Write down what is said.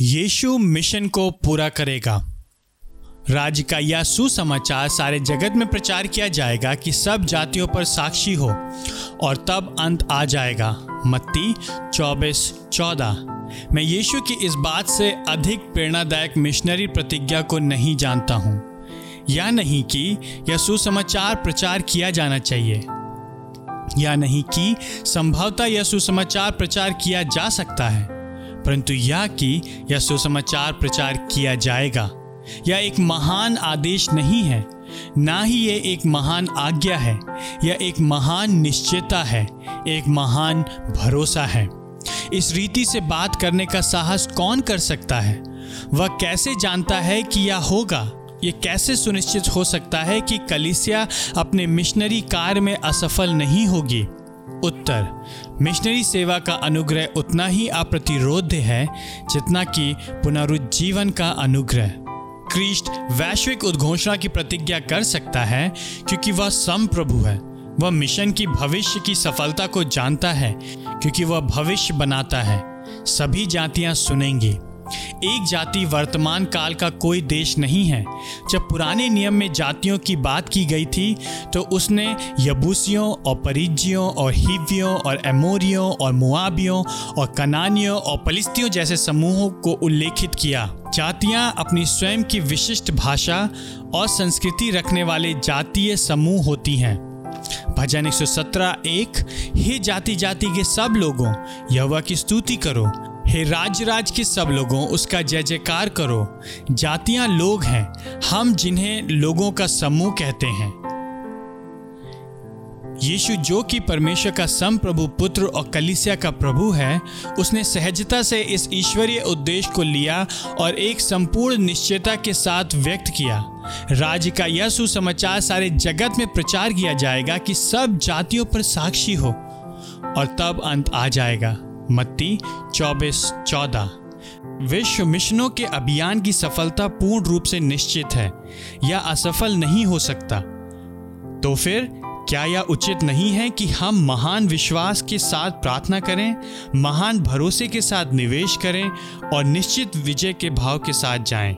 यीशु mission को पूरा करेगा। राज्य का यह सुसमाचार सारे जगत में प्रचार किया जाएगा कि सब जातियों पर साक्षी हो और तब अंत आ जाएगा। मत्ती चौबीस चौदह। मैं यीशु की इस बात से अधिक प्रेरणादायक मिशनरी प्रतिज्ञा को नहीं जानता हूँ। या नहीं कि यह सुसमाचार प्रचार किया जाना चाहिए। या नहीं कि संभवतः यह सुसमाचार प्रचार किया जा सकता है। परंतु यह कि यह सुसमाचार प्रचार किया जाएगा। यह एक महान आदेश नहीं है, ना ही यह एक महान आज्ञा है यह एक महान निश्चयता है, एक महान भरोसा है। इस रीति से बात करने का साहस कौन कर सकता है? वह कैसे जानता है कि यह होगा? ये कैसे सुनिश्चित हो सकता है कि कलिसिया अपने मिशनरी कार्य में असफल नहीं होगी? उत्तर मिशनरी सेवा का अनुग्रह उतना ही अप्रतिरोध है, जितना कि पुनरुज्जीवन का अनुग्रह। क्रिस्ट वैश्विक उद्घोषणा की प्रतिज्ञा कर सकता है, क्योंकि वह सम प्रभु है। वह मिशन की भविष्य की सफलता को जानता है, क्योंकि वह भविष्य बनाता है। सभी जातियाँ सुनेंगी। एक जाति वर्तमान काल का कोई देश नहीं है। जब पुराने नियम में जातियों की बात की गई थी तो उसने यबूसियों और परिजियों और हिवियों और एमोरियों और मुआबियों और कनानियों और पलिस्तियों जैसे समूहों को उल्लेखित किया। जातियाँ अपनी स्वयं की विशिष्ट भाषा और संस्कृति रखने वाले जातीय समूह होती हैं। भजन 117 एक, हे जाति जाति के सब लोगों, यहोवा की स्तुति करो। हे राज राज के सब लोगों, उसका जय जयकार करो। जातियाँ लोग हैं, हम जिन्हें लोगों का समूह कहते हैं। यीशु जो कि परमेश्वर का सम प्रभु पुत्र और कलिसिया का प्रभु है, उसने सहजता से इस ईश्वरीय उद्देश्य को लिया और एक संपूर्ण निश्चयता के साथ व्यक्त किया। राज्य का यह सुसमाचार सारे जगत में प्रचार किया जाएगा कि सब जातियों पर साक्षी हो और तब अंत आ जाएगा। मत्ती, चौबीस, चौदह। विश्व मिशनों के अभियान की सफलता पूर्ण रूप से निश्चित है। या असफल नहीं हो सकता। तो फिर, क्या यह उचित नहीं है कि हम महान विश्वास के साथ प्रार्थना करें, महान भरोसे के साथ निवेश करें और निश्चित विजय के भाव के साथ जाएँ?